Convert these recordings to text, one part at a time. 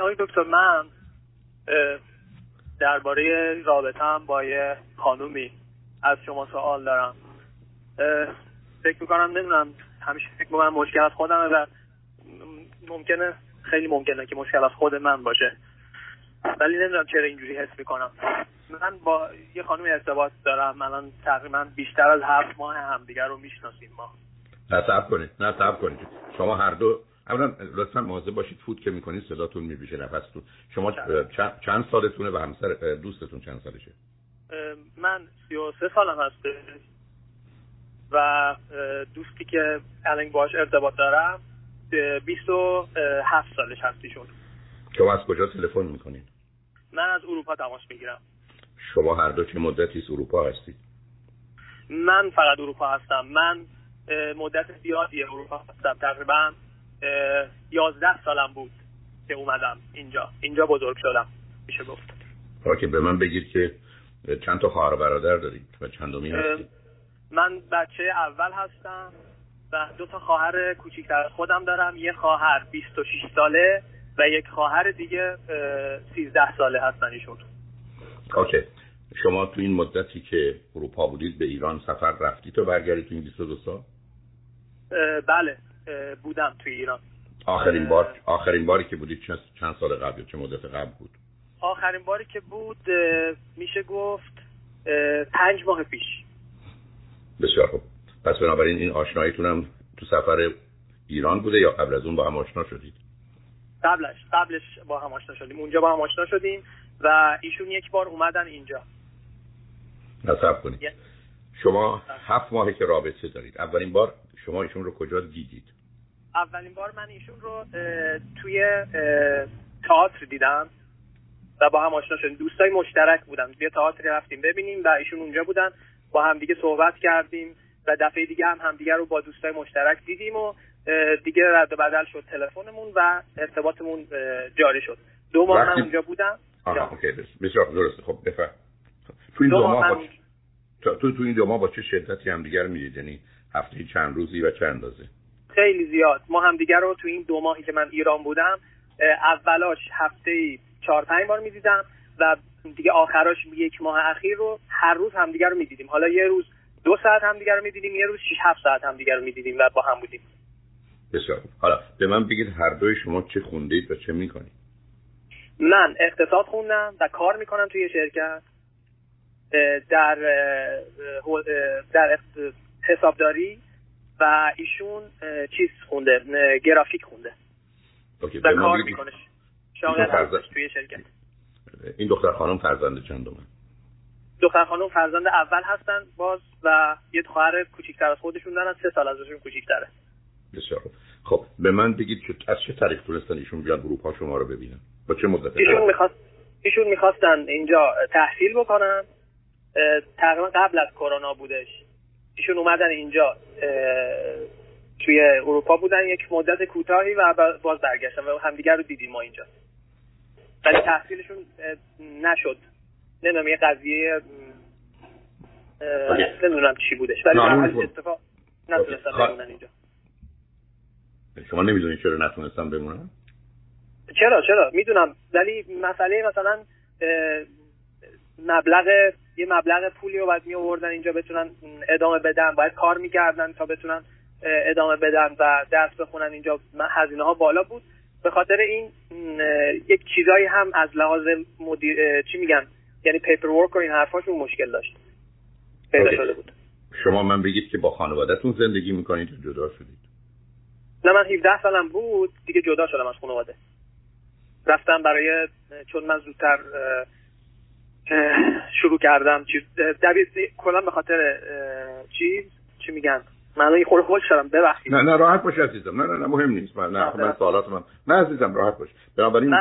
آقای دکتر من درباره رابطم با یه خانومی از شما سوال دارم. فکر می‌کنم نمی‌دونم همیشه فکر می‌کنم مشکل از خودمه و ممکنه خیلی ممکنه که مشکل از خود من باشه. ولی نمی‌دونم چرا اینجوری حس می‌کنم. من با یه خانم ارتباط دارم. من تقریبا بیشتر از هفت ماه همدیگر رو می‌شناسیم ما. نه صبر کنید. نه صبر کنید. شما هر دو اولا لطفا مواظب باشید فوت که می‌کنید صداتون میبیشه نفستون. شما چند سالتونه و همسر دوستتون چند سالشه؟ من 33 سالم هسته و دوستی که الان باش ارتباط دارم 27 سالش هستیشون. شما از کجا تلفن می‌کنید؟ من از اروپا تماس می‌گیرم. شما هر دو چه مدتی اروپا هستید؟ من فقط اروپا هستم. من مدت زیادی اروپا هستم تقریبا یازده سالم بود که اومدم اینجا. اینجا بزرگ شدم میشه گفت. که به من بگید که چند تا خواهر برادر دارید و چندمی هستید؟ من بچه اول هستم و دو تا خواهر کوچیکتر خودم دارم. یه خواهر 26 ساله و یک خواهر دیگه 13 ساله هستن ایشون. اوکی. شما تو این مدتی که اروپا بودید به ایران سفر رفتید و برگردید تو این 22 سال؟ بله. بودم توی ایران. آخرین بار آخرین باری که بودید چند سال قبل چه مدت قبل بود؟ آخرین باری که بود میشه گفت پنج ماه پیش. بسیار خوب. پس بنابراین این آشناییتون هم تو سفر ایران بوده یا قبل از اون با هم آشنا شدید؟ قبلش قبلش با هم آشنا شدیم. اونجا با هم آشنا شدیم و ایشون یک بار اومدن اینجا. نصب کنید. شما هفت ماهی که رابطه دارید اولین بار شما ایشون رو کجا دیدید؟ اولین بار من ایشون رو توی تئاتر دیدم و با هم آشنا شدیم. دوستای مشترک بودن بیا تئاتر رفتیم ببینیم و ایشون اونجا بودن. با هم دیگه صحبت کردیم و دفعه دیگه هم همدیگه رو با دوستای مشترک دیدیم و دیگه رد بدل شد تلفنمون و ارتباطمون جاری شد. دو ماه من اونجا بودم. آها اوکی بسیار درسته. خب بفرم تو این دو, ماه با... تو تو این دو ماه با چه شدتی هم دیگر می‌دید یعنی هفته چند روزی و چند اندازه؟ خیلی زیاد. ما هم دیگر رو تو این دو ماهی که من ایران بودم اولاش هفته چهار پنج بار می‌دیدم و دیگه آخراش یک ماه اخیر رو هر روز همدیگه رو می‌دیدیم. حالا یه روز دو ساعت همدیگه رو می‌دیدیم یه روز 6 7 ساعت همدیگه رو می‌دیدیم و با هم بودیم. بسیار حالا به من بگید هر دوی شما چه خوندید و چه می‌کنید؟ من اقتصاد خوندم و کار می‌کنم توی شرکت. در در حسابداری و ایشون چیز خونده گرافیک خونده. و کار می‌کنه. شاغل توی شرکت. این دختر خانم فرزند چندمه دختر خانم فرزند اول هستن باز و یه خواهر کوچیکتر از خودشون دارن. سه سال ازشون کوچیکتره. بسیار خب به من بگید که از چه طریق تونستن ایشون بیان اروپا شما رو ببینن؟ با چه مدت ایشون می‌خواست ایشون می‌خواستن اینجا تحصیل بکنن. تقریبا قبل از کرونا بودش. ایشون اومدن اینجا توی اروپا بودن یک مدت کوتاهی و باز برگشتن و همدیگر رو دیدیم ما اینجا. ولی تحصیلشون نشد. نمی‌دونم یه قضیه نمی‌دونم چی بودش ولی اتفاق نتونستن بمونن اینجا. شما نمی‌دونید چرا نتونستن بمونن؟ چرا چرا؟ می‌دونم. ولی مسئله مثلا مبلغ یه مبلغ پولی رو باید می آوردن اینجا بتونن ادامه بدن. باید کار می‌کردن تا بتونن ادامه بدن و درس بخونن اینجا. هزینه ها بالا بود. به خاطر این یک چیزایی هم از لحاظ مدیر چی میگن؟ یعنی پیپر ورک و این حرفاشون مشکل داشت. پیدا شده بود. شما من بگید که با خانوادهتون زندگی می‌کنید جدا شدید؟ نه من 17 سالم بود. دیگه جدا شدم از خانواده. رفتم برای چون من زودتر شروع کردم چیز کلا به خاطر چیز چی میگن؟ من این خور خوش شدم ببخشید. نه نه راحت باش عزیزم. نه نه نه مهم نیست. من نه من سوالات من نه عزیزم راحت باش. بنابراین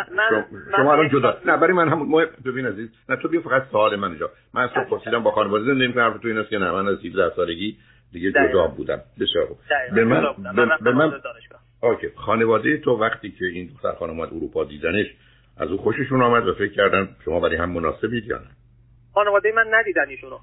شما الان جدا نه. برای من همون مهم ببین عزیز نه تو بیا فقط سوال من اینجا. من اصلا پرسیدم با خانواده زندگی می‌کنم حرف تو این است که نه. من از 17 سالگی دیگه جدا بودم. بسیار خوب. به من به من اوکی. خانواده تو وقتی که این دختر خانم اومد اروپا دیدنش از او خوششون آمد و فکر کردن شما برای هم مناسبید یا نه. خانواده من ندیدن ایشونو.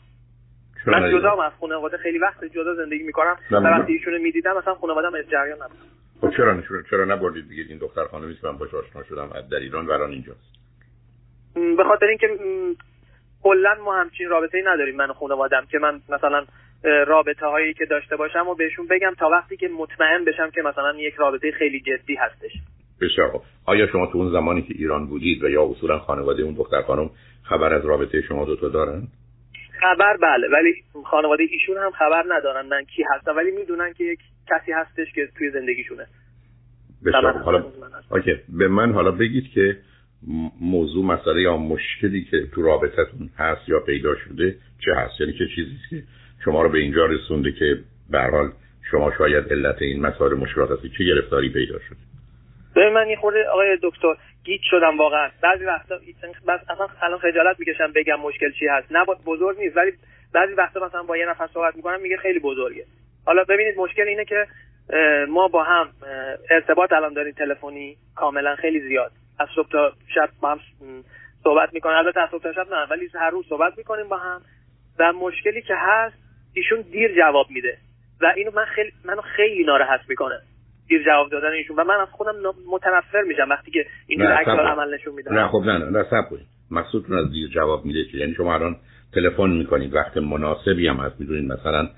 من جدا از خانواده خیلی وقت جدا زندگی می‌کنم. و وقتی ایشونو می‌دیدم مثلا خانواده‌ام از جریان نبود. خب چرا چرا نبردید بگید این دختر خانمی که من باش آشنا شدم. در ایران وران اینجاست. به خاطر اینکه کلا ما همچین رابطه ای نداریم من خانوادم که من مثلا رابطه هایی که داشته باشم و بهشون بگم تا وقتی که مطمئن بشم که مثلا یک رابطه خیلی جدی هستش. بسیار خوب. آیا شما تو اون زمانی که ایران بودید و یا اصولا خانواده اون دختر خانم خبر از رابطه شما دو تا دارن؟ خبر بله ولی خانواده ایشون هم خبر ندارن من کی هستم ولی می‌دونن که یک کسی هستش که توی زندگیشونه. بسیار حالا اوکی. به من حالا بگید که موضوع مسئله یا مشکلی که تو رابطتون هست یا پیدا شده چه هست؟ یعنی که چیزی که شما رو به اینجا رسونده که به حال شما شاید علت این مسائل مشکلات هستی. چه گرفتاری پیدا شده؟ به من این خورده آقای دکتر. گیت شدم واقعا. بعضی وقتا بس اصلا الان خجالت می‌کشم بگم مشکل چی هست. نه بزرگ نیست ولی بعضی وقتا مثلا با یه نفر صحبت می‌کنم میگه خیلی بزرگه. حالا ببینید مشکل اینه که ما با هم ارتباط الان داریم تلفنی کاملا خیلی زیاد. از صبح تا شب با هم صحبت می‌کنیم. البته از صبح تا شب نه ولی هر روز صحبت می‌کنیم با هم. و مشکلی که هست ایشون دیر جواب میده. و اینو من خیلی منو خیلی ناراحت می‌کنه. دیر جواب دادن ایشون و من از خودم متنفر میشم وقتی که این عکس عمل نشون میدم. نه خب نه نه, نه سب کنید مقصودتون از دیر جواب میده که یعنی شما الان تلفن می‌کنید. وقت مناسبی هم هست می‌دونید مثلا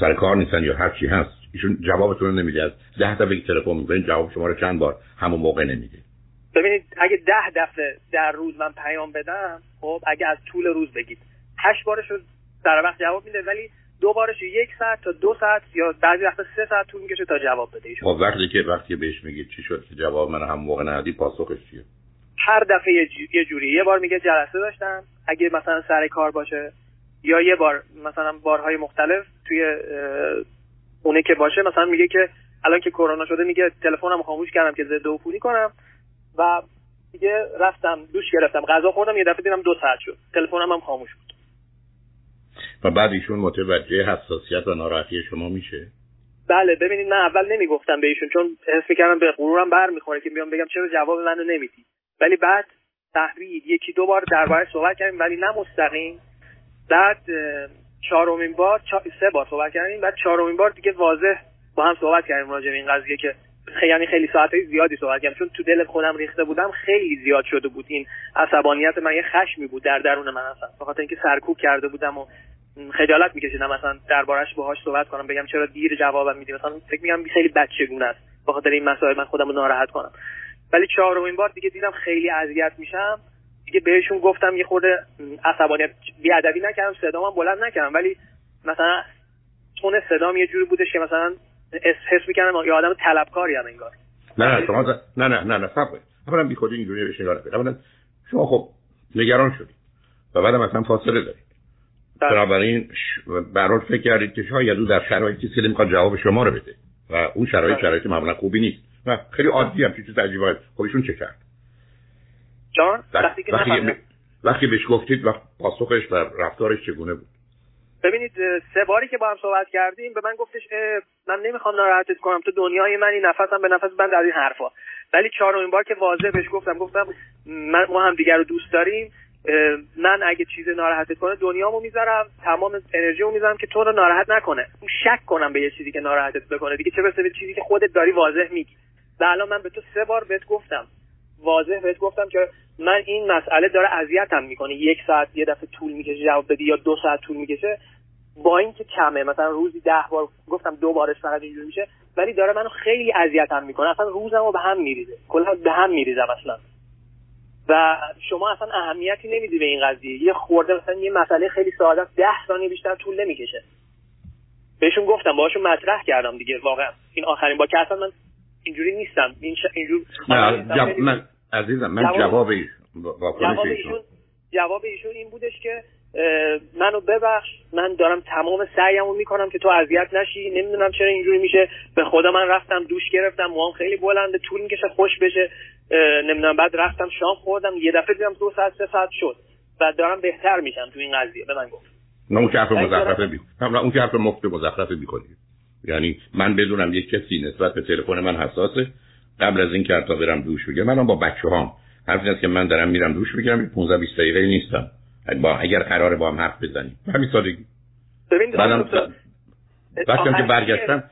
سر کار نیستن یا هر چی هست. ایشون جوابتون رو نمیده. از ده دفعه تلفن می‌کنید جواب شما رو چند بار همون موقع نمیده. ببینید اگه ده دفعه در روز من پیام بدم خب اگه از طول روز بگید. هشت بارش رو در وقت جواب میده ولی دو بارش یک ساعت تا دو ساعت یا بعضی وقتا سه ساعت طول می‌کشه تا جواب بده ایشون. خب وقتی که وقتی بهش میگید چی شد؟ که جواب من هم موقع ندی پاسخش چیه؟ هر دفعه یه جوری. یه بار میگه جلسه داشتم. اگه مثلا سر کار باشه یا یه بار مثلا بارهای مختلف توی اونه که باشه مثلا میگه که الان که کرونا شده میگه تلفنم خاموش کردم که ضد عفونی کنم و دیگه رفتم دوش گرفتم غذا خوردم یه دفعه دیدم دو ساعت شد. تلفنم هم خاموش بود. و بعد ایشون متوجه حساسیت و ناراحتی شما میشه؟ بله ببینید من اول نمی‌گفتم به ایشون چون حس می‌کردم به غرورم بر می‌خوره که بیام بگم چرا جواب منو نمیدی. ولی بعد تحویل یکی دو بار درباره صحبت کردیم ولی نه مستقیم. بعد چهارمین بار سه بار صحبت کردیم بعد چهارمین بار دیگه واضح با هم صحبت کردیم راجع به این قضیه که یعنی خیلی ساعتهای زیادی صحبت کردم. چون تو دل خودم ریخته بودم خیلی زیاد شده بود این عصبانیت من یه خشمی بود در درون من اصلا. بخاطر اینکه سرکوب کرده بودم و خجالت میکشیدم مثلا دربارش باهاش صحبت کنم بگم چرا دیر جوابم میدی؟ مثلا فکر میگم خیلی بچگونه است. بخاطر این مسائل من خودم رو ناراحت کنم. ولی چهارمین بار دیگه دیدم خیلی اذیت میشم. دیگه بهشون گفتم یه خورده عصبانیت بیادبی نکردم صدامم بلند نکردم. ولی مثلا تون صدام یه جوری بودش که مثلا حس می‌کردم یه آدم طلبکاری هم انگار. نه شما نه نه نه نه صبر. اولا بی خودی اینجوری بشه اولا شما خب نگران شدید و بعد مثلا فاصله دارید بله. بنابراین برات فکر کردید که شاید او در شرایطی که می‌خواد جواب شما رو بده و اون شرایط بله. شرایط معمولا خوبی نیست. و خیلی عادی هم چیز عجیبه خب ایشون چه کرد؟ جان وقتی که وقتی, وقتی بهش گفتید و پاسخش و رفتارش چگونه بود؟ ببینید سه باری که با هم صحبت کردیم به من گفتش من نمی‌خوام ناراحتت کنم تو دنیای منی نفسم به نفس بند از این حرفا. ولی چهارمین بار که واضح بهش گفتم گفتم من ما هم دیگر رو دوست داریم من اگه چیز ناراحتت کنه دنیامو می‌ذارم تمام انرژیمو می‌ذارم که تو رو ناراحت نکنه. شک کنم به یه چیزی که ناراحتت بکنه. دیگه چه برسه به چیزی که خودت داری واضح میگی. و الان من به تو سه بار بهت گفتم. واضح بهت گفتم که من این مسئله داره اذیتم می‌کنه. یک ساعت یه دفعه طول می‌کشه جواب بدی یا دو ساعت طول می‌کشه. با اینکه کمه. مثلا روزی ده بار گفتم دو بارش فقط اینجوری میشه ولی داره منو خیلی اذیتم می‌کنه. اصلا روزمو به هم میریزه. کلا به هم میریزم اصلا. و شما اصلا اهمیتی نمیدی به این قضیه. یه خورده مثلا یه مسئله خیلی ساده است. ده ثانیه بیشتر طول نمی‌کشه. بهشون گفتم باهاشون مطرح کردم دیگه. واقعا. این آخرین با که اصلا من اینجوری نیستم. این ش... اینجور نه من عزیزم من جواب ایشون جواب ایشون این بودش که منو ببخش. من دارم تمام سعیمو می‌کنم که تو اذیت نشی. نمی‌دونم چرا اینجوری میشه. به خدا من رفتم دوش گرفتم. موام خیلی بلنده. طول می‌کشه خوش بشه. نمی‌دونم. بعد رفتم شام خوردم. یه دفعه دیدم دو ساعت سه ساعت شد. و دارم بهتر میشم تو این قضیه. به من گفت. نه اون که حرف مزخرفه بی اون که حرف مفت مزخرفه بیکنی یعنی من بدونم یک کسی نسبت به تلفن من حساسه. قبل از این که تا برم دوش بگیرم منم با بچه هام حرف که من دارم میرم دوش بگیرم. 15 20 دقیقه نیستم. با اگر قراره با هم حرف بزنیم. همین سادگی. بعدم که برگشتم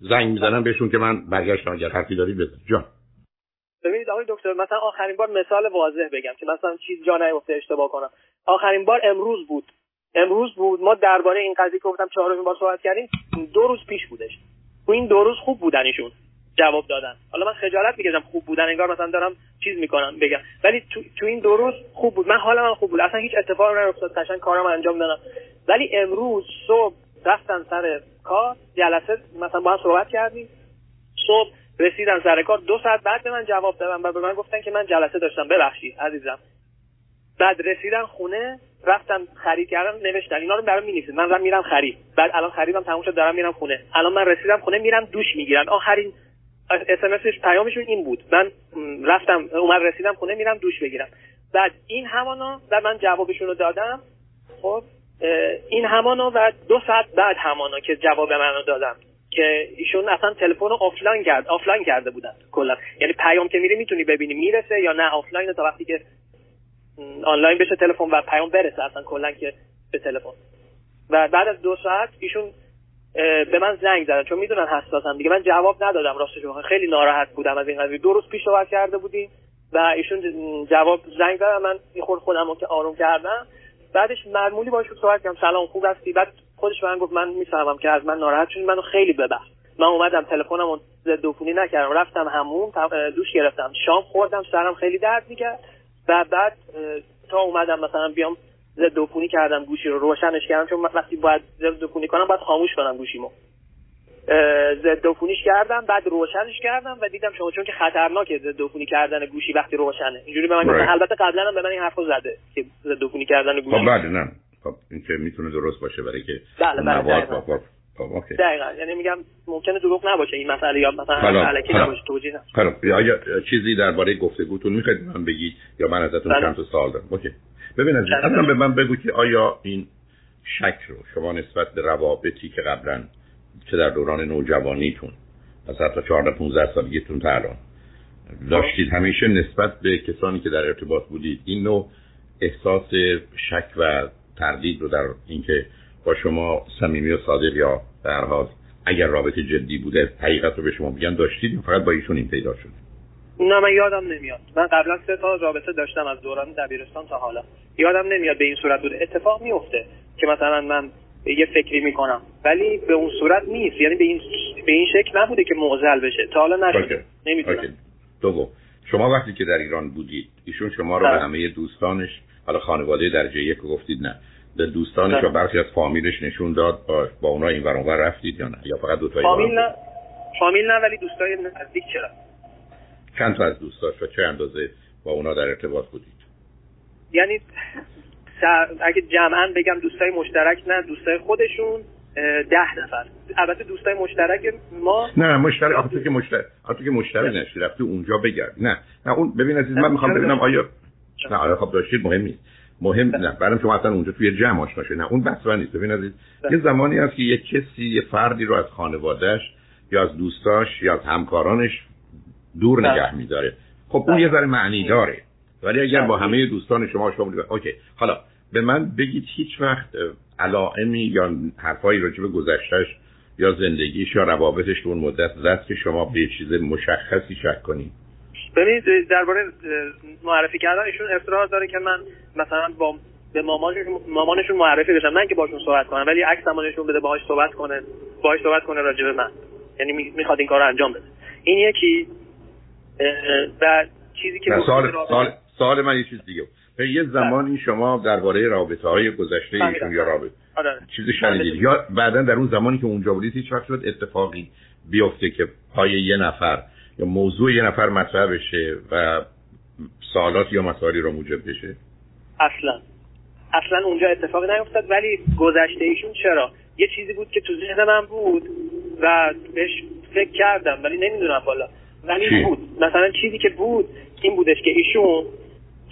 زنگ می‌زنم بهشون که من برگشتم اگر حرفی دارید بزن جان. ببینید آقای دکتر مثلا آخرین بار مثال واضح بگم که مثلا چیز جا نیفته اشتباه کنم. آخرین بار امروز بود. امروز بود. ما درباره این قضیه که گفتم چهارمین بار صحبت کردیم. دو روز پیش بودش. تو این دو روز خوب بودن ایشون جواب دادن. حالا من خجالت می‌کشم خوب بودن انگار مثلا دارم چیز می‌کنم بگم. ولی تو, تو این دو روز خوب بود. من حالم من خوب بود. اصلا هیچ اتفاقی نیفتاد. قشنگ کارم انجام دادم. ولی امروز صبح رفتن سر کار جلسه مثلا با هم صحبت کردیم. صبح رسیدن سر کار. دو ساعت بعد به من جواب دادن و به من گفتن که من جلسه داشتم. ببخشید عزیزم. بعد رسیدن خونه رفتم خرید کردن نوشتن. اینا رو برام می‌نویسید. من میرم خرید. بعد الان خریدم تموم شد دارم میرم خونه. الان من رسیدم خونه میرم دوش می‌گیرن. آخرین اس پیامشون این بود. من رفتم اومد رسیدم خونه میرم دوش بگیرم. بعد این همانا و من جوابشون رو دادم. خب این همانا و دو ساعت بعد همانا که جواب منو دادم که ایشون اصلا تلفن رو آفلاین کرد آفلاین کرده بودن کلا. یعنی پیام که میری می‌تونی ببینی می‌رسه یا نه آفلاین تا وقتی که آنلاین بشه تلفن و پیام برسه اصلا کلا که به تلفن. و بعد از دو ساعت ایشون به من زنگ زدن چون می‌دونن حساسم دیگه. من جواب ندادم راستش خیلی ناراحت بودم از این قضیه. دو روز پیش صحبت کرده بودیم و ایشون جواب زنگ زدن من یه خورد خودم که آروم کردم. بعدش معمولی باهاش صحبت کردم سلام خوب هستی؟ بعد خودش من گفت من می‌فهمم که از من ناراحت شدی منو خیلی ببخش. من اومدم تلفنمو ضد عفونی نکردم. رفتم همون دوش گرفتم. شام خوردم سرم خیلی درد می‌کرد. و بعد تا اومدم مثلا بیام ضد عفونی کردم گوشی رو روشنش کردم چون وقتی باید ضد عفونی کنم باید خاموش کنم گوشیمو. ضد عفونیش کردم بعد روشنش کردم و دیدم شما چون که خطرناکه ضد عفونی کردن گوشی وقتی روشنه. اینجوری به من البته قبلا هم به من این حرفو زده که ضد عفونی کردن گوشی. خب بله نه. خب این که می‌تونه درست باشه برای که بله بله خب دقیقا. یعنی میگم ممکنه دروغ نباشه این مسئله یا مثلا علکی نباشه. توجیه خب آیا چیزی درباره گفتگوتون می‌خواید من بگید یا من ازتون بله. چند تا سوال دارم. اوکی. ببین اصلا به من بگو که آیا این شک رو شما نسبت به روابطی که قبلا چه در دوران نوجوانیتون از حتی 14 15 سالگیتون تا الان داشتید همیشه نسبت به کسانی که در ارتباط بودید این نوع احساس شک و تردید رو در اینکه با شما صمیمی و صادق یا در حال اگر رابطه جدی بوده حقیقت رو به شما بگن داشتید فقط با ایشون این پیدا شده؟ نه من یادم نمیاد. من قبلا سه تا رابطه داشتم از دوران دبیرستان تا حالا. یادم نمیاد به این صورت بود. اتفاق میفته که مثلا من یه فکری می‌کنم. ولی به اون صورت نیست. یعنی به این به این شکل نبوده که معضل بشه. تا حالا نشده نمی‌دونم. دوم. شما وقتی که در ایران بودید ایشون شما رو به. همه دوستانش حالا خانواده درجه یک گفتید نه. به دوستانش و برخی از فامیلش نشون داد با, با اونا این ور رفتید یا نه؟ یا فقط دو تا فامیل نه. فامیل نه ولی دوستای نزدیک چرا؟ چند تا از دوستاش و چه اندازه با اونا در ارتباط بودید؟ یعنی اگه جمعا بگم دوستای مشترک نه دوستای خودشون ده نفر. البته دوستای مشترک ما نه مشترک آخه که مشترک آخه که مشترک نشی رفتی اونجا بگرد. نه. نه اون ببین عزیز من می‌خوام ببینم آیا نه آیا خب داشتید؟ مهم نیست. مهم نه برام شما اصلا اونجا توی جمع آشنا نه اون بحث نیست. ببین عزیز یه زمانی هست که یه کسی یه فردی رو از خانوادهش یا از دوستاش یا از همکارانش دور نگه میداره. خب اون یه ذره معنی داره. ولی اگر با همه دوستان شما شما اوکی. حالا به من بگید هیچ وقت علائمی یا حرفایی راجع به گذشتهش یا زندگیش یا روابطش اون مدت زد که شما به چیز مشخصی شک کنید؟ ببینید درباره معرفی کردن ایشون اصرار داره که من مثلا با به مامانشون مامانشون معرفی بشم من که باشون صحبت کنم ولی عکس نشون بده باهاش صحبت کنه باهاش صحبت کنه راجع به من. یعنی می‌خواد این کار رو انجام بده. این یکی و چیزی که سال سال سال من یه چیز دیگه. به یه زمانی شما درباره رابطه های گذشته بله. ایشون یا رابطه آره. چیزی شنیدید یا بعدا در اون زمانی که اونجا بودید هیچ وقت شد اتفاقی بیفته که پای یه نفر یا موضوع یه نفر مطرح بشه و سوالات یا مسائلی رو موجب بشه؟ اصلا. اصلا اونجا اتفاقی نیفتاد ولی گذشته ایشون چرا؟ یه چیزی بود که تو ذهن من بود و بهش فکر کردم ولی نمی‌دونم بالا. ولی بود. مثلا چیزی که بود این بودش که ایشون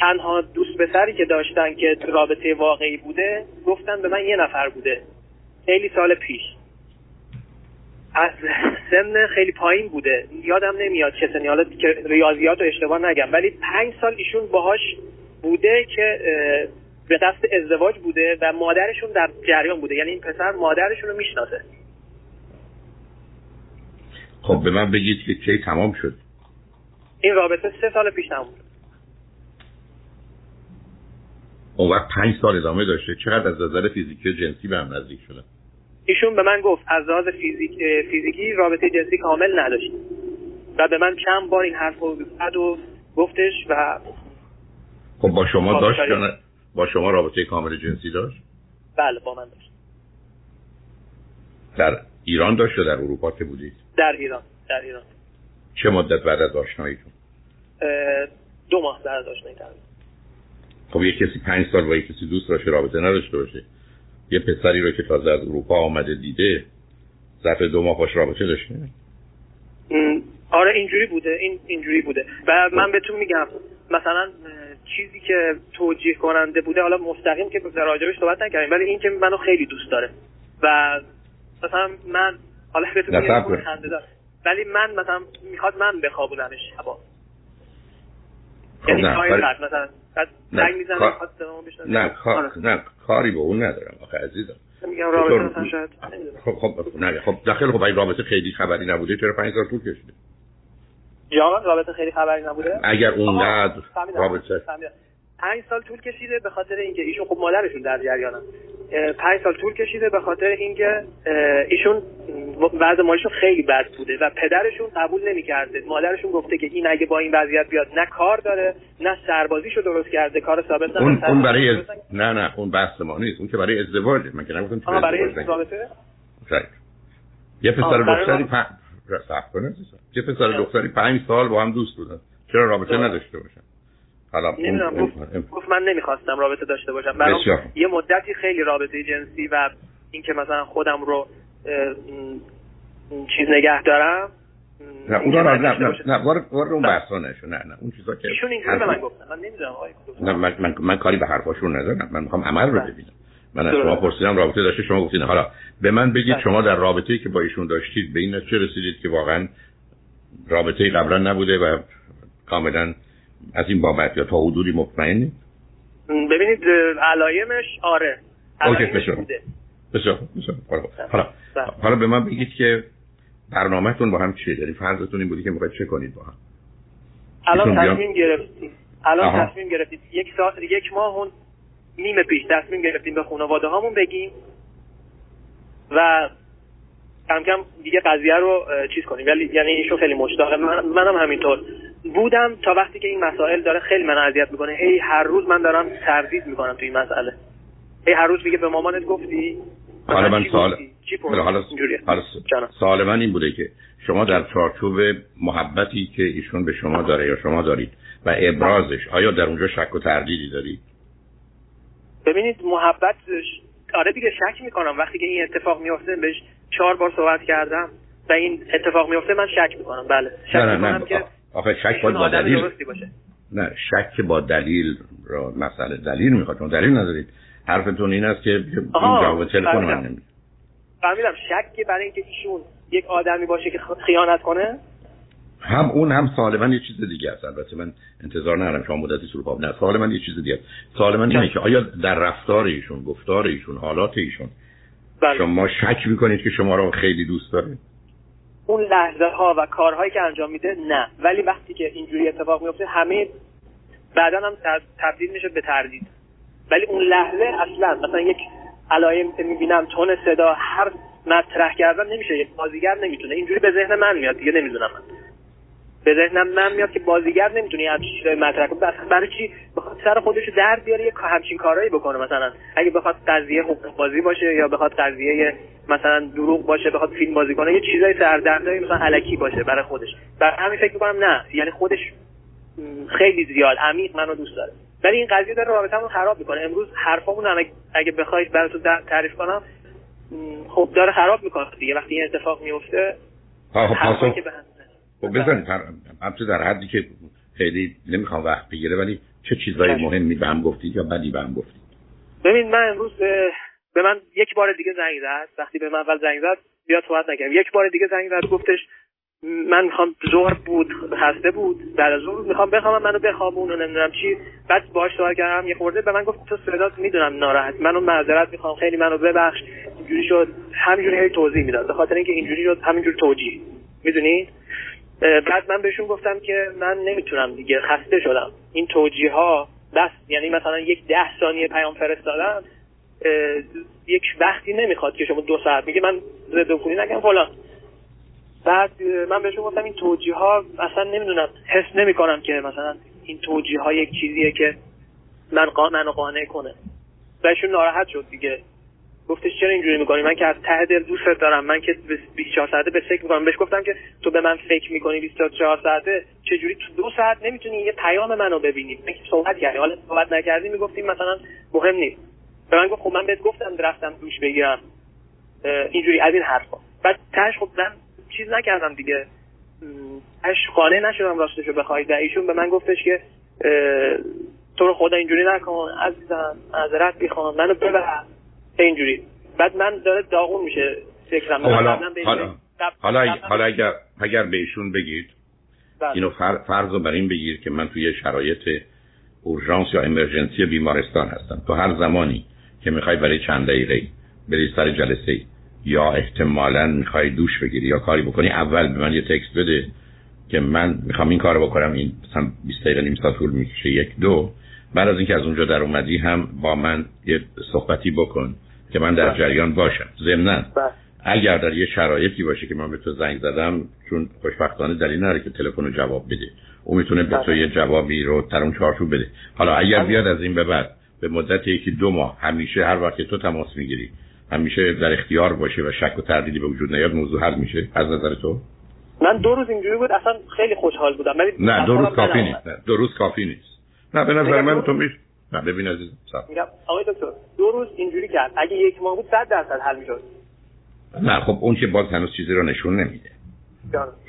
تنها دوست پسری که داشتن که رابطه واقعی بوده گفتن به من یه نفر بوده. خیلی سال پیش. از سن خیلی پایین بوده. یادم نمیاد چه سنی. حالا که ریاضیات رو اشتباه نگم. ولی پنج سال ایشون باهاش بوده که به دست ازدواج بوده و مادرشون در جریان بوده. یعنی این پسر مادرشون رو می‌شناسه. خب به من بگید که کی تمام شد. این رابطه سه سال پیش تمام اون وقت پنج سال ادامه داشته. چقدر از نظر فیزیکی و جنسی به هم نزدیک شدن ایشون به من گفت از لحاظ فیزیک فیزیکی رابطه جنسی کامل نداشت. و به من چند بار این حرف رو گفتش و خب با شما داشت یا با شما رابطه کامل جنسی داشت؟ بله با من داشت. در ایران داشت یا در اروپا که بودید؟ در ایران در ایران. چه مدت بعد از آشناییتون؟ دو ماه بعد از آشنایی خب یه کسی پنج سال با یه کسی دوست داشته رابطه نداشته باشه. یه پسری رو که تازه از اروپا آمده دیده ظرف دو ماه باش رابطه داشته؟ آره اینجوری بوده این اینجوری بوده. و من بهتون میگم مثلا چیزی که توجیه کننده بوده حالا مستقیم که راجبش صحبت نکردیم ولی این که منو خیلی دوست داره و مثلا من حالا بهتون میگم ولی من مثلا می‌خواد من بخوابونمش شبا خب یعنی مثلا نه نه آره. نه کاری به اون ندارم آخه عزیزم. میگم رابطه شاید خب خب نه خب داخل خب این رابطه خیلی خبری نبوده چرا 5 سال طول کشیده؟ یا رابطه خیلی خبری نبوده؟ اگر اونقدر رابطه پنج سال طول کشیده به خاطر اینکه ایشون خب مادرشون در جریانن پنج سال طول کشیده به خاطر اینکه ایشون وضع مالیشون خیلی بد بوده و پدرشون قبول نمی‌کرده. مادرشون گفته که این اگه با این وضعیت بیاد نه کار داره نه سربازیشو درست کرده کار ثابت اون, اون برای از... نه نه اون بحث ما نیست. اون که برای ازدواجه من که نگفتم برای رابطه یه پسر دختری یه پسر دختری پنج سال با هم دوست بودن. چرا رابطه نداشته باشن؟ حالا گفت من نمی‌خواستم رابطه داشته باشم. برام یه مدتی خیلی رابطه جنسی و اینکه مثلا خودم رو چیز نگه دارم نه اون نه نه نه وارد وارد اون بحثا نشو. نه نه اون چیزا که ایشون اینجوری به من گفتن. من نمی‌دونم آقای نه من, من, من کاری به حرفاشون ندارم. من می‌خوام عمل رو ببینم. من از شما پرسیدم رابطه داشته شما گفتید حالا به من بگید بله. شما در رابطه‌ای که با ایشون داشتید به این چه رسیدید که واقعا رابطه قبلا نبوده و کاملا از این بابت یا تا حدودی مطمئنی؟ ببینید علایمش آره. اوکی بسیار بسیار بسیار حالا حالا به من بگید که برنامهتون با هم چیه؟ یعنی فرضتون این بودی که می‌خواید چه کنید با هم؟ الان تصمیم گرفتیم. الان تصمیم گرفتید یک سال یک ماه اون نیمه پیش تصمیم گرفتیم به خانواده هامون بگیم و کم کم دیگه قضیه رو چیز کنیم. ولی یعنی ایشون خیلی مشتاقه. من منم همینطور. بودم تا وقتی که این مسائل داره خیلی من اذیت می‌کنه. هی هر روز من دارم تردید می‌کنم تو این مسئله. هی هر روز میگه به مامانت گفتی؟ حالا من سوال حالا سوال من این بوده که شما در چارچوب محبتی که ایشون به شما داره یا شما دارید و ابرازش آیا در اونجا شک و تردیدی دارید؟ ببینید محبت آره دیگه شک می‌کنم. وقتی که این اتفاق میفته بهش چهار بار صحبت کردم و این اتفاق میفته من شک می‌کنم. بله. شک نه می‌کنم که آخه شک باید با دلیل. نه شک با دلیل را مسئله دلیل می‌خواد. چون دلیل ندارید. حرفتون این است که این جواب تلفن من نمیده. فهمیدم شک برای اینکه ایشون یک آدمی باشه که خیانت کنه. هم اون هم سوال من یه چیز دیگه است. البته من انتظار ندارم شما مدتی سرپاب نه سوال من یه چیز دیگه است. سوال من اینه که آیا در رفتار ایشون گفتار ایشون حالات ایشون بله. شما شک می‌کنید که شما رو خیلی دوست داره؟ اون لحظه ها و کارهایی که انجام میده نه. ولی وقتی که اینجوری اتفاق میفته همه بعدا هم تبدیل میشه به تردید. ولی اون لحظه اصلا مثلا یک علایم که می‌بینم تون صدا هر مطرح کردن نمیشه. یک بازیگر نمی‌تونه. اینجوری به ذهن من میاد دیگه نمی‌دونم من. به ذهنم من میاد که بازیگر نمی‌تونه همچین چیزای مطرح کنه. برای چی؟ بخواد سر خودش در بیاره یه همچین کارهایی بکنه مثلا. اگه بخواد قضیه حقوق بازی باشه یا بخواد قضیه مثلا دروغ باشه بخواد فیلم بازی کنه یه چیزای سردردایی مثلا علکی باشه برای خودش. برای همین فکر می‌کنم نه. یعنی خودش خیلی زیاد. عمیق منو دوست داره. ولی این قضیه داره رابطمون خراب می‌کنه. امروز حرفامون هم اگه بخواید براتون تعریف کنم خب داره خراب می‌کنه دیگه. وقتی این اتفاق میفته خب خب بزنید البته در حدی که خیلی نمی‌خوام وقت بگیره ولی چه چیزهای مهمی به هم گفتید یا بدی به هم گفتید؟ ببین من امروز به من یک بار دیگه زنگ زد. وقتی به من اول زنگ زد بیاد صحبت نکردم. یک بار دیگه زنگ زد گفتش من می‌خوام ظهر بود خسته بود بعد از ظهر می‌خوام بخوام منو بخوابون و نمی‌دونم چی. بعد باهاش صحبت کردم یه خورده به من گفت تو صدات می‌دونم ناراحت. منو معذرت می‌خوام خیلی منو ببخش. اینجوری شد. همینجوری هی توضیح می‌داد. به خاطر اینکه اینجوری شد همینجوری توجیه. می‌دونید بعد من بهشون گفتم که من نمی‌تونم دیگه خسته شدم. این توجیه ها بس یعنی مثلا یک ده ثانیه پیام فرستادن یک وقتی نمی‌خواد که شما دو ساعت میگه من ضد عفونی نگم فلان. بعد من بهشون گفتم این توجیه ها اصلا نمی‌دونم حس نمی‌کنم که مثلا این توجیه ها یک چیزیه که من منو قانع کنه. بهشون ناراحت شد دیگه. گفتش چرا اینجوری می‌کنی؟ من که از ته دل دوست دارم. من که 24 ساعته به فکر می‌کنم. بهش گفتم که تو به من فکر می‌کنی 24 ساعته؟ چجوری تو دو ساعت نمی‌تونی یه پیام منو ببینی؟ من که صحبت کردی حالا صحبت نکردی می‌گفتیم مثلا مهم نیست. به من گفت خب من بهت گفتم رفتم دوش بگیرم. اینجوری از این حرفا. بعد تاش خب من چیز نکردم دیگه. اش قانع نشدم راستشو بخوای. و ایشون به من گفتش که تو رو خدا اینجوری نکن عزیزم معذرت می‌خوام. منو ببر. اینجوری. بعد من داره داغون میشه. فکرم خب حالا حالا حالا, حالا اگر اگر بهشون بگید بله. اینو فر... فرض رو بر این بگیر که من توی شرایط اورژانس یا امرجنسی بیمارستان هستم. تو هر زمانی که می‌خوای برای چند دقیقه بری سر جلسه یا احتمالا می‌خوای دوش بگیری یا کاری بکنی اول به من یه تکست بده که من می‌خوام این کارو بکنم. این مثلا 20 دقیقه نیم ساعت طول می‌کشه. یک دو. بعد از اینکه از اونجا در اومدی هم با من یه صحبتی بکن. که من در بله. جریان باشم. ضمن بله. اگر در یه شرایطی باشه که من به تو زنگ زدم چون خوشبختانه دلیل نداره که تلفن رو جواب بده. او می‌تونه به تو بله. یه جوابی رو در اون چارچوب بده. حالا اگر بیاد از این به بعد به مدت یکی دو ماه همیشه هر وقت تو تماس می‌گیری همیشه در اختیار باشه و شک و تردیدی به وجود نیاد موضوع حل میشه. از نظر تو؟ من دو روز اینجوری بود اصلا خیلی خوشحال بودم. نه دو روز کافی نیست. نه دو روز کافی نیست. نه به نظر من تو میش نه ببین عزیز میگم آقای دکتر دو روز اینجوری کرد. اگه یک ماه بود 100 درصد حل می‌شد. نه خب اون که باز هنوز چیزی رو نشون نمیده.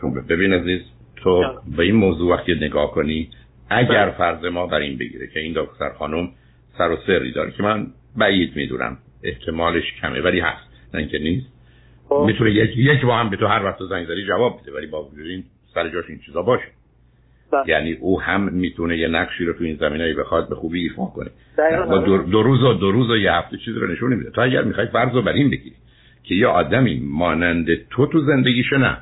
چون ببین عزیز تو به این موضوع وقتی نگاه کنی اگر بله. فرض ما بر این بگیره که این دکتر خانم سر و سری داره که من بعید می‌دونم احتمالش کمه ولی هست. نه اینکه نیست. خب. می‌تونه یک یک با هم به تو هر وقت زنگ زدی جواب بده ولی با وجود این سر جاش این چیزا باشه. بله. یعنی او هم می‌تونه یه نقشی رو تو این زمینه بخواد به خوبی ایفا کنه. با دو, دو روز و دو روز و یه هفته چیزی رو نشون نمیده. تو اگر می‌خوای فرض رو بر این بگیری که یه آدمی مانند تو تو زندگیش نه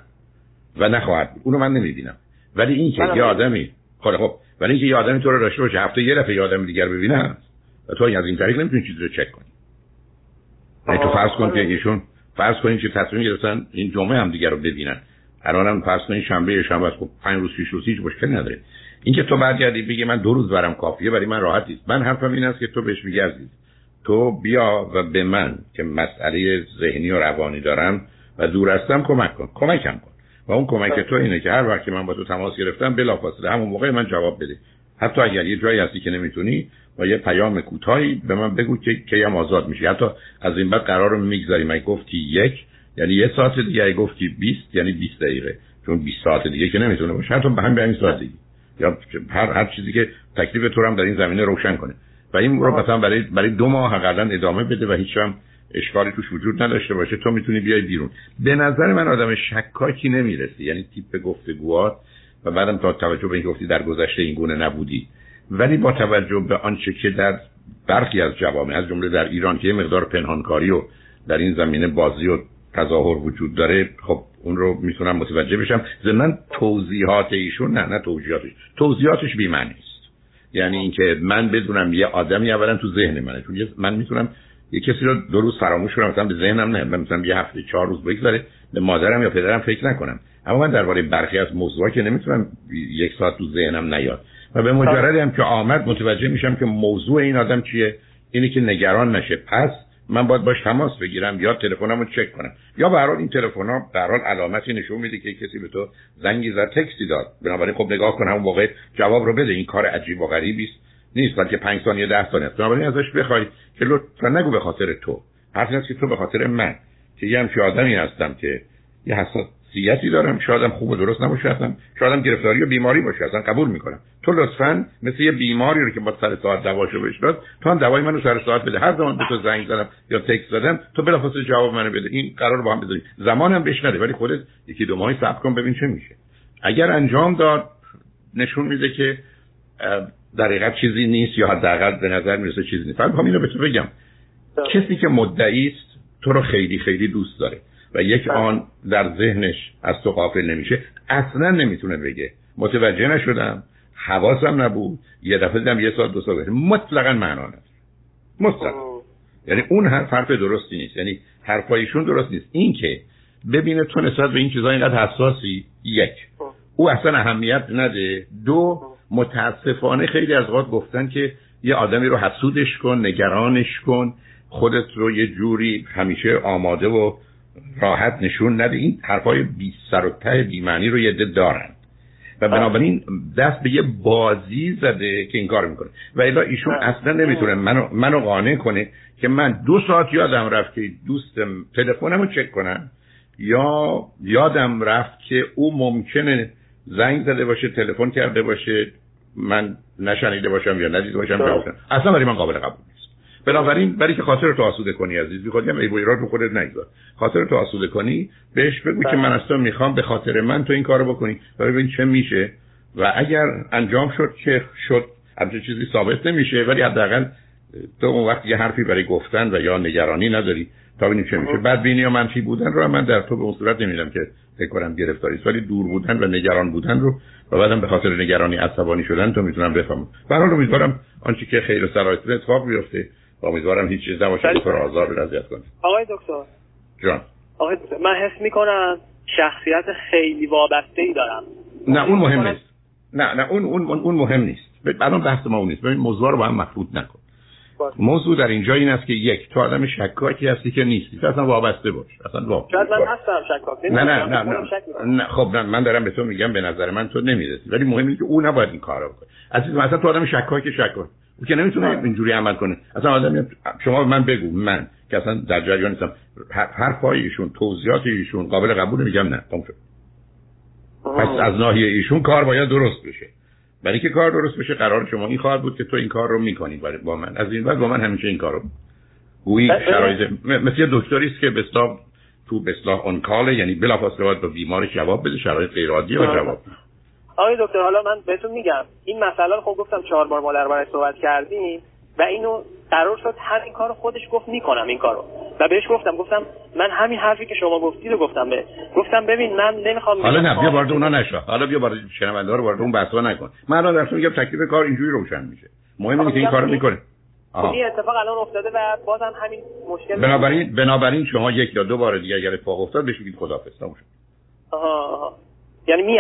و نخواهد اونو من نمی‌بینم. ولی این که یه آدمی خب خب. ولی اینکه یه آدمی تو رو داشته باشه هفته یه دفعه یه آدم دیگر ببینه و تو از این طریق نمی‌تونی چیزی رو چک کنی. یعنی تو فرض کن که ایشون فرض کنید که تصمیم گرفتن این جمعه هم دیگر رو ببینن. الان هم فرض کنید شنبه شنبه خب پنج روز پیش روز هیچ مشکلی نداره. اینکه تو برگردی بگی من دو روز برم کافیه برای من راحت نیست من حرفم این است که تو بهش میگی تو بیا و به من که مسئله ذهنی و روانی دارم و دور هستم کمک کن. کمکم کن. و اون کمک تو اینه که هر وقت که من با تو تماس گرفتم بلافاصله همون موقع من جواب بده. حتی اگر یه جایی هستی که نمی‌تونی با یه پیام کوتاهی به من بگو که کیم آزاد میشی حتی از این بعد قرار رو می‌گذاری من گفتی یک یعنی یه ساعت دیگه گفتی 20 یعنی 20 دقیقه. چون 20 ساعت دیگه که نمی‌تونه باشه. حتی به همین ساعت دیگه. یا هر هر چیزی که تکلیف تو هم در این زمینه روشن کنه. و این رو مثلا برای برای دو ماه حداقل ادامه بده و هیچ هم اشکالی توش وجود نداشته باشه. تو می‌تونی بیای بیرون. به نظر من آدم شکاکی نمی‌رسی. یعنی تیپ گفتگوات و بعدم تا توجه به اینکه گفتی در گذشته این گونه نبودی. ولی با توجه به آنچه که در برخی از جوامع از جمله در ایران که یه مقدار پنهانکاری و در این زمینه بازی و تظاهر وجود داره خب اون رو می‌تونم متوجه بشم. ضمن توضیحات ایشون نه نه توضیحاتش. توضیحاتش بی است. یعنی اینکه من بدونم یه آدمی اولا تو ذهن منه. چون من می‌تونم یه کسی رو دو روز فراموش کنم مثلا به ذهنم نه من مثلا یه هفته چهار روز بگذره به مادرم یا پدرم فکر نکنم. اما من درباره برخی از موضوعا که نمی‌تونم یک ساعت تو ذهنم نیاد. و به مجردی هم که آمد متوجه میشم که موضوع این آدم چیه اینه که نگران نشه. پس من باید باش تماس بگیرم یا تلفنمو چک کنم. یا به این تلفن ها به علامتی نشون میده که کسی به تو زنگی زد تکستی داد. بنابراین خب نگاه کن اون موقع جواب رو بده. این کار عجیب و غریبی است. نیست بلکه 5 ثانیه 10 ثانیه بنابراین ازش بخوای که لطفا نگو به خاطر تو. حرف که تو به خاطر من. که یه همچین آدمی هستم که یه حساس حساسیتی دارم. شایدم خوب و درست نباشه اصلا. شایدم گرفتاری و بیماری باشه. اصلا قبول می‌کنم. تو لطفا مثل یه بیماری رو که با سر ساعت دواشو بهش داد تو هم دوای منو سر ساعت بده. هر زمان به تو زنگ زدم یا تکست زدم تو بلافاصله جواب منو بده. این قرار با هم بذاری زمانم بهش نده ولی خودت یکی دو ماهی صبر کن ببین چه میشه. اگر انجام داد نشون میده که در حقیقت چیزی نیست یا حداقل به نظر می‌رسه چیزی نیست. فقط اینو به تو بگم. کسی که مدعی است تو رو خیلی خیلی دوست داره. و یک آن در ذهنش از تو قافل نمیشه. اصلا نمی‌تونه بگه. متوجه نشدم. حواسم نبود. یه دفعه دیدم یه سال دو سال مطلقا معنا نداره. مطلقا. یعنی اون حرف حرف درستی نیست. یعنی حرفایشون درست نیست. این که ببینه تو نسبت به این چیزا اینقدر حساسی یک. او اصلا اهمیت نده. دو متاسفانه خیلی از اوقات گفتن که یه آدمی رو حسودش کن نگرانش کن. خودت رو یه جوری همیشه آماده و راحت نشون نده. این حرفای بی سر و ته بی معنی رو یه ده دارن. و بنابراین دست به یه بازی زده که این کار می‌کنه. و الا ایشون اصلا نمی‌تونه منو, منو قانع کنه که من دو ساعت یادم رفت که دوستم تلفنمو چک کنم یا یادم رفت که او ممکنه زنگ زده باشه تلفن کرده باشه من نشنیده باشم یا ندیده باشم اصلا برای من قابل قبول نیست. بنابراین برای که خاطر تو آسوده کنی عزیز بی خودی هم ای رو خودت نگذار. خاطر تو آسوده کنی بهش بگو که من اصلا می‌خوام به خاطر من تو این کارو بکنی. و ببین چه میشه. و اگر انجام شد که شد همچه چیزی ثابت نمیشه ولی حداقل تو اون وقت یه حرفی برای گفتن و یا نگرانی نداری تا ببینیم چه میشه. بعد بینی یا منفی بودن رو من در تو به اون صورت نمیدم که فکر کنم گرفتاری. ولی دور بودن و نگران بودن رو و بعدم به خاطر نگرانی عصبانی شدن تو می‌تونم بفهمم. به هر حال امیدوارم آنچه که خیر و سرایت اتفاق بیفته امیدوارم هیچ چیز نباشه. که تو آزار اذیت کنه آقای دکتر. جان. آقای دکتر من حس می‌کنم شخصیت خیلی وابسته ای دارم. نه اون مهم نیست. نه نه اون اون اون مهم نیست. الان بحث ما اون نیست. ببین موضوع رو با هم مخلوط نکن. موضوع در اینجا این است که یک تو آدم شکاکی هستی که نیستی. تو اصلا وابسته باش. اصلا وابسته من هستم شکاک. نه نه نه نه, نه. خب نه من دارم به تو میگم به نظر من تو نمی‌رسی. ولی مهم اینه که او نباید این کارو بکنه. عزیز اصلا تو آدم شکاک شکاک. او که نمی‌تونه اینجوری عمل کنه. اصلا آدم شما من بگو من که اصلا در جریان نیستم. هر پای ایشون توضیحات ایشون قابل قبول میگم نه. تمام پس از ناحیه ایشون کار باید درست بشه. برای که کار درست بشه قرار شما این خواهد بود که تو این کار رو می‌کنی برای با من. از این بعد با من همیشه این کارو گویی شرایط مثل دکتری است که به تو به اصطلاح اون کاله یعنی بلافاصله باید به بیمار جواب بده شرایط غیر عادی و جواب آقای دکتر حالا من بهتون میگم این مسئله رو خب گفتم چهار بار ما در صحبت کردیم و اینو قرار شد همین کارو خودش گفت می‌کنم این کارو. و بهش گفتم گفتم من همین حرفی که شما گفتی رو گفتم به گفتم ببین من نمی‌خوام حالا نه بیا وارد اونا نشو. حالا بیا وارد شنونده رو وارد اون بحثا نکن. من الان درس میگم تکلیف کار اینجوری روشن میشه. مهم اینه که این کارو می‌کنه. خب این اتفاق الان افتاده و بازم همین مشکل بنابراین بنابراین شما یک یا دو بار دیگه اگر اتفاق افتاد بهش بگید خدافظ تموم آها. یعنی می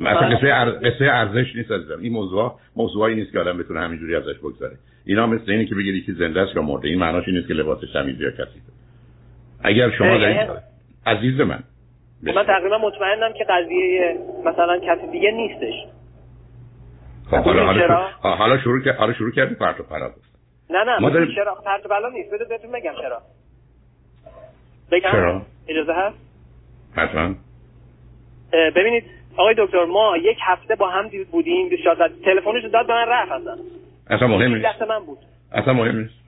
مثلا قصه, قصه ارزش نیست عزیزم. این موضوع موضوعی نیست که آدم بتونه همینجوری ازش بگذره. اینا مثل اینه که بگید که زنده است یا مرده. این معناش نیست که لباسش تمیز یا کسی اگر شما در عزیز من. خب من تقریبا مطمئنم که قضیه مثلا کسی دیگه نیستش. خب حالا حالا, حالا شروع کرد حالا شروع کردی پرت و پلا نه نه ما داریم... چرا؟ پرت و پلا نیست. بده بهتون بگم چرا. بگم؟ چرا؟ اجازه هست؟ حتما. ببینید آقای دکتر ما یک هفته با هم بودیم شاید تلفنش داد به من رفت اصلا. اصلا مهم نیست. من بود. اصلا مهم نیست.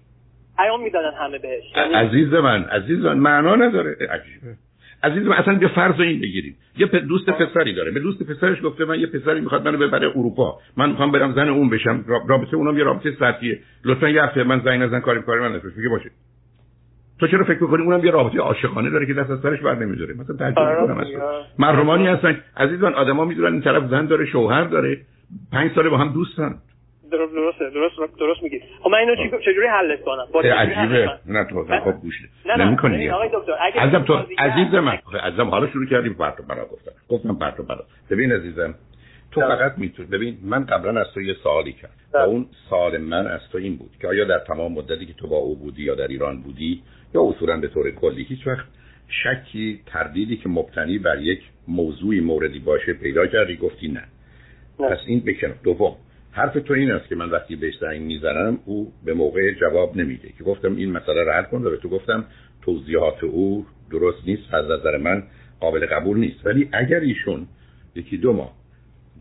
پیام می‌دادن همه بهش. عزیز من عزیز من معنا نداره. عجیبه عزیز من اصلا به فرض این بگیریم یه دوست پسری داره. به دوست پسرش گفته من یه پسری می‌خواد منو ببره اروپا. من می‌خوام برم زن اون بشم. رابطه اونم یه رابطه سطحیه. لطفا یه هفته من زنگ نزن کاری کاری من نفرش میگه باشه. تو چرا فکر می‌کنی اونم یه رابطه عاشقانه داره که دست از سرش بر نمی‌ذاره؟ مثلا تعجب می‌کنم اصلا مرحومانی هستن. عزیزان آدما می‌دونن این طرف زن داره شوهر داره. پنج ساله با هم دوستن. درسته درست درست میگی. خب من اینو چجوری حلش کنم؟ با عجیبه. نه تو خب گوش نمی‌کنی آقای دکتر عزیزم تو عزیز من. عزیزم حالا شروع کردیم پرتو برا گفتم گفتم پرتو برا. ببین عزیزم تو فقط می‌تونی ببین من قبلا از تو یه سوالی کردم. و اون سوال من از تو این بود که آیا در تمام مدتی که تو با او بودی یا در ایران بودی یا اصولا به طور کلی هیچ وقت شکی تردیدی که مبتنی بر یک موضوعی موردی باشه پیدا کردی گفتی نه, نه. پس این بکن دوم حرف تو این است که من وقتی بهش زنگ می‌زنم او به موقع جواب نمیده. که گفتم این مسئله رد کن و به تو گفتم توضیحات او درست نیست از نظر من قابل قبول نیست. ولی اگر ایشون یکی دو ماه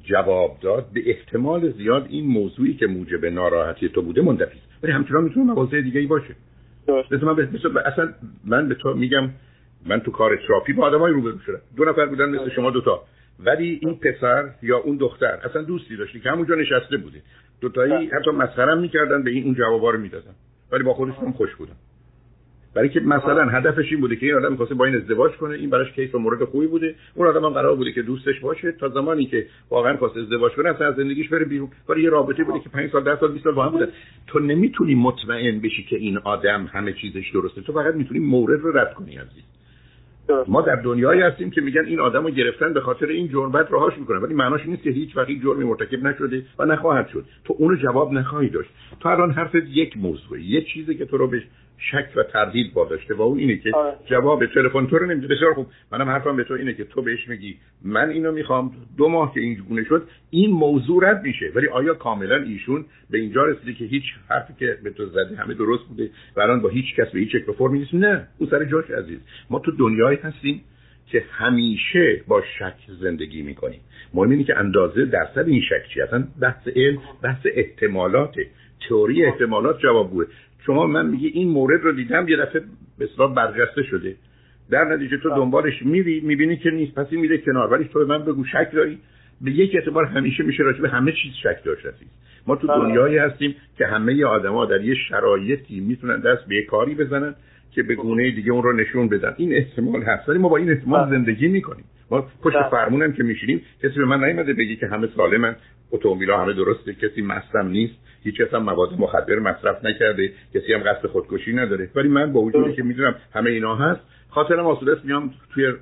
جواب داد به احتمال زیاد این موضوعی که موجب ناراحتی تو بوده منتفی ولی همچنان می‌تونه مواضع دیگه ای باشه. درست من به اصلا من به تو میگم من تو کار تراپی با آدمای روبرو شدم دو نفر بودن مثل شما دوتا. ولی این پسر یا اون دختر اصلا دوستی داشتی که همونجا نشسته بوده دوتایی حتی مسخرم می‌کردن به این اون جوابا رو می‌دادن. ولی با خودشون خوش بودن. برای که مثلا هدفش این بوده که این آدم می‌خواسته با این ازدواج کنه این براش کیس و مورد خوبی بوده. اون آدم هم قرار بوده که دوستش باشه تا زمانی که واقعا خواست ازدواج کنه اصلا از زندگیش بره بیرون. ولی یه رابطه بوده که 5 سال 10 سال 20 سال با هم بوده. تو نمی‌تونی مطمئن بشی که این آدم همه چیزش درسته. تو فقط می‌تونی مورد رو رد کنی عزیز. ما در دنیایی هستیم که میگن این آدمو گرفتن به خاطر این جرم بعد رهاش می‌کنن ولی معناش نیست که هیچ وقت جرمی مرتکب نشده و نخواهد شد. تو اونو جواب نخواهی داشت. تو الان حرفت یک موضوع یه چیزی که تو رو به شک و تردید با داشته و اون اینه که آره. جواب تلفن تو رو نمیده. بسیار خوب. منم حرفم به تو اینه که تو بهش میگی من اینو می‌خوام. دو ماه که این گونه شد این موضوع رد میشه. ولی آیا کاملا ایشون به اینجا رسیده که هیچ حرفی که به تو زده همه درست بوده و الان با هیچ کس به هیچ یک فرمی نیست؟ نه. اون سر جاش عزیز. ما تو دنیایی هستیم که همیشه با شک زندگی می‌کنیم. مهم اینه که اندازه درصد این شک چی اصلا بحث علم بحث احتمالات تئوری احتمالات جواب شما من میگی این مورد رو دیدم یه دفعه به اصطلاح برجسته شده. در نتیجه تو دنبالش میری می‌بینی که نیست پس میره کنار. ولی تو به من بگو شک داری؟ به یک اعتبار همیشه میشه راجع به همه چیز شک داشت ما تو. دنیایی هستیم که همه آدما در یه شرایطی می‌تونن دست به کاری بزنن که به گونه دیگه اون رو نشون بدن. این احتمال هست. ولی ما با این احتمال. زندگی می‌کنیم. ما پشت. فرمونم که میشینیم کسی به من نیومده بگی که همه سالمن. اتومبیلا همه درسته. کسی مستم نیست. هیچ کس هم مواد مخدر مصرف نکرده. کسی هم قصد خودکشی نداره. ولی من با وجودی که می‌دونم همه اینا هست خاطرم آسوده است میام توی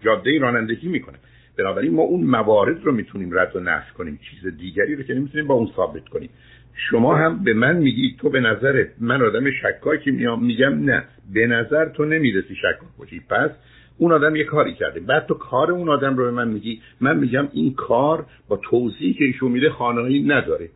جاده رانندگی می‌کنه بنابراین ما اون موارد رو می‌تونیم رد و نفی کنیم. چیز دیگری رو که نمی‌تونیم با اون ثابت کنیم. شما هم به من میگی تو به نظر من آدم شکاکی میام میگم نه. به نظر تو نمی‌رسی شکاک باشی. پس اون آدم یه کاری کرده. بعد تو کار اون آدم رو به من میگی من میگم این کار با توضیحی که ایشون میده خانهایی نداره.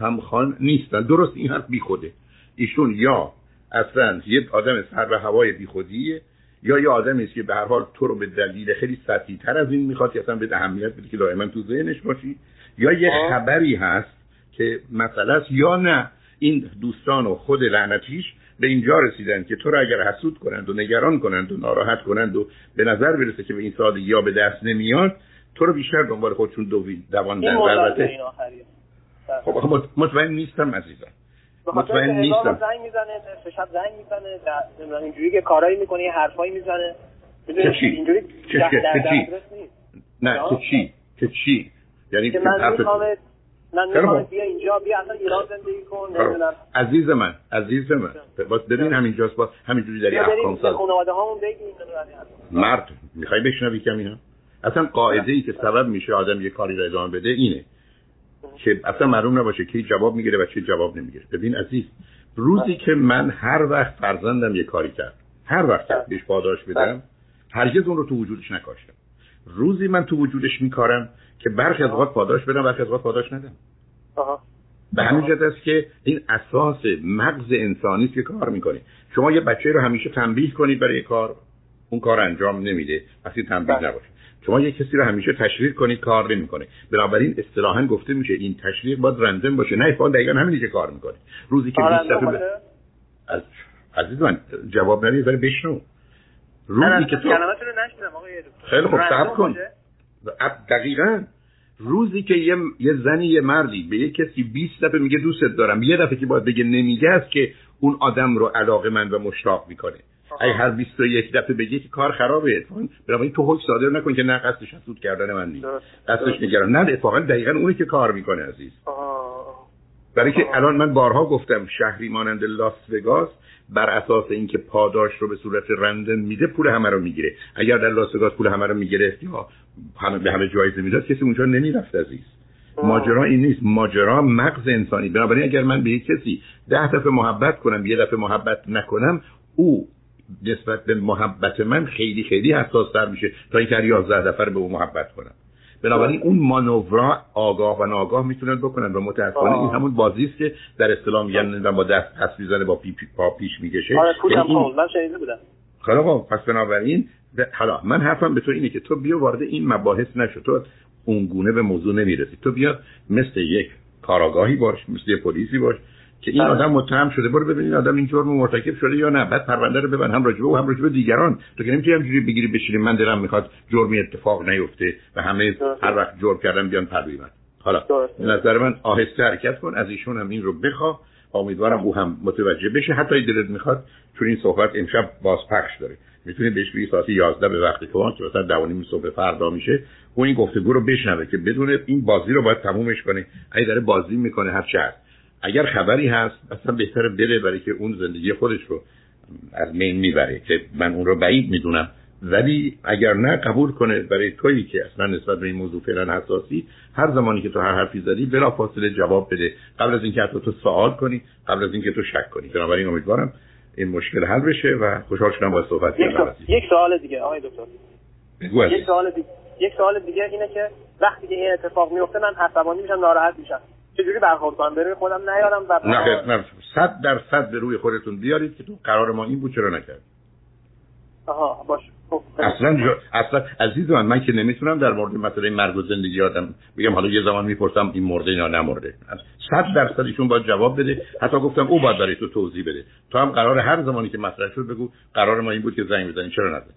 همخوان نیستن درست این حرف بیخوده. ایشون یا اصلا یه آدم سر و هوای بیخودیه یا یه آدمی است که به هر حال تو رو به دلیل خیلی سطحی تر از این می‌خواد که اصلا به اهمیت بده که دائما تو ذهنش باشی. یا یه خبری هست که است یا نه این دوستان و خود لعنتیش به اینجا رسیدن که تو رو اگر حسود کنند و نگران کنند و ناراحت کنند و به نظر برسه که به این سادگی یا به دست نمیاد تو رو بیشتر دنبال خودشون دوان البته خب مطمئن نیستم عزیزم. مطمئن نیستم. زنگ می‌زنه شب زنگ می‌زنه اینجوری که کارایی می‌کنه حرفایی می‌زنه؟ اینجوری که چی؟ نه که چی؟ که چی؟ یعنی که من می‌خوام من می‌خوام بیا اینجا بیا اصلا ایران زندگی کن نمی‌دونم. عزیز من عزیز من. باز ببین همینجاست با همینجوری داری احکام ساز. خانواده هامون بگیم مرد می‌خوای بشنوی کمی ها اصلا قاعده ای که سبب میشه آدم یه کاری رو ادامه بده اینه که اصلا معلوم نباشه کی جواب می‌گیره و چی جواب نمی‌گیره. ببین عزیز روزی که من هر وقت فرزندم یه کاری کرد هر وقت بهش پاداش بدم هرگز اون رو تو وجودش نکاشتم. روزی من تو وجودش میکارم که برخی از اوقات پاداش بدم برخی از اوقات پاداش ندم به همین جهت است که این اساس مغز انسانی است که کار می‌کنه. شما یه بچه رو همیشه تنبیه کنید برای کار. اون کار انجام نمیده. وقتی تنبیه بله. نباشه. شما یه کسی رو همیشه تشویق کنید کار نمی‌کنه. بنابراین اصطلاحا گفته میشه این تشویق باید رندم باشه. نه اتفاقا دقیقا همینی که کار می‌کنه. روزی که 20 دفعه ب... از عزیز من جواب ندید ولی بشنو. روزی که تو خیلی خوب صبر کن. دقیقا روزی که یه, یه زنی یه مردی به یه کسی 20 دفعه میگه دوستت دارم. یه دفعه که باید بگه نمیگه است که اون آدم رو علاقه من و مشتاق می‌کنه. ای هر 21 دفعه بگی که کار خرابه. بنابراین تو حکم صادر نکن که نه قصدش حسود کردن من نیست. قصدش نگران. نه اتفاقا دقیقا اونی که کار می‌کنه عزیز. برای که الان من بارها گفتم شهری مانند لاس وگاس بر اساس اینکه پاداش رو به صورت رندن میده پول همه رو می‌گیره. اگر در لاس وگاس پول همه رو می‌گرفت یا به همه جایزه می‌داد کسی اونجا نمی‌رفت عزیز. ماجرا این نیست. ماجرا مغز انسانی. بنابراین اگر من به یک کسی ده دفعه محبت کنم یه دفعه محبت نکنم او نسبت به محبت من خیلی خیلی حساس تر میشه تا اینکه 11 نفر به او محبت کنم. بنابراین اون مانورا آگاه و ناگاه می‌تونن بکنن و متاسفانه این همون بازی است که در اصطلاح میگن با دست پس می‌زنه با پی پی پا پیش می‌کشه. آره یعنی این... من شنیده بودم. خب پس بنابراین حالا من حرفم به تو اینه که تو بیا وارد این مباحث نشو. تو اون گونه به موضوع نمی‌رسی. تو بیا مثل یک کاراگاهی باش مثل یک پلیسی باش که این بله. آدم متهم شده. برو ببینید آدم این جرم مرتکب شده یا نه. بعد پرونده رو ببن. هم راجبه و هم راجبه دیگران. تو که نمی‌تونی همجوری بگیری بشینی من دلم می‌خواد جرمی اتفاق نیفته و همه هر وقت جرم کردن بیان پروی من حالا به نظر من آهسته حرکت کن. از ایشون هم این رو بخوا امیدوارم او هم متوجه بشه. حتی دلت می‌خواد چون این صحبت امشب باز پخش داره. می‌تونی بهش بگی ساعت 11 به وقتی که که مثلا 12 صبح فردا میشه. او این گفتگو رو بشنوه که بدون این بازی رو باید تمومش کنه. اگه داره بازی می‌کنه هر چه اگر خبری هست اصلا بهتره بره برای که اون زندگی خودش رو از مین می‌بره که من اون رو بعید می‌دونم. ولی اگر نه قبول کنه برای تویی که اصلا نسبت به این موضوع فعلا حساسی هر زمانی که تو هر حرفی زدی بلا فاصله جواب بده. قبل از اینکه حتی تو سوال کنی قبل از اینکه تو شک کنی. بنابراین امیدوارم این مشکل حل بشه و خوشحال شدم با صحبت یک, یک سوال دیگه آقای دکتر. یک سوال دیگه یک سوال دیگه اینه که وقتی که این اتفاق میفته من عصبانی میشم ناراحت میشم. چجوری برخورد کنم؟ به روی خودم نیارم و نه نه. صد درصد به روی خودتون بیارید که تو قرار ما این بود چرا نکرد آها باش خب، اصلا جو... اصلا عزیز من من که نمی‌تونم در مورد مسئله مرگ و زندگی آدم بگم. حالا یه زمان می‌پرسم این مرده یا نمرده. صد درصد ایشون باید جواب بده. حتی گفتم او باید برای تو توضیح بده. تو هم قرار هر زمانی که مطرح شد بگو قرار ما این بود که زنگ بزنی. چرا نزدی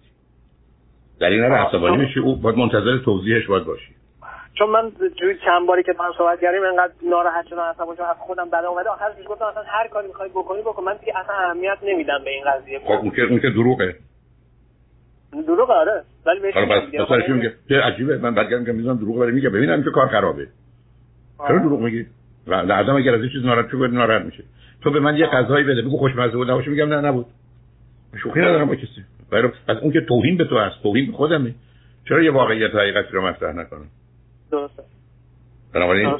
در این حال عصبانی میشه او باید منتظر توضیحش باید باشی. چون من جوی چند باری که من صحبت کردیم انقدر ناراحت شدم اصلا چون از خودم بد اومده. آخرش گفتم اصلا هر کاری می‌خوای بکنی بکن. من دیگه اصلا اهمیت نمیدم به این قضیه. خب اون که اون که دروغه. دروغ آره. ولی بهش آره میگه چه عجیبه. من بعد میگم می‌ذارم دروغ ولی میگه. ببینم که کار خرابه. چرا دروغ میگی؟ و آدم اگر از این چیز ناراحت شد ناراحت میشه. تو به من یه غذایی بده بگو خوشمزه بود نباشه میگم نه نبود. شوخی ندارم با کسی. ولی از اون که توهین به تو هست توهین به خودمه. چرا یه واقعیت حقیقتی رو مطرح نکنم؟ درسته. بنابراین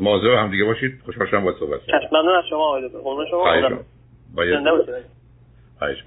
موضوع هم دیگه باشید. خوشحال شدم با صحبت ممنون از شما آقای دکتر. شما. خواهش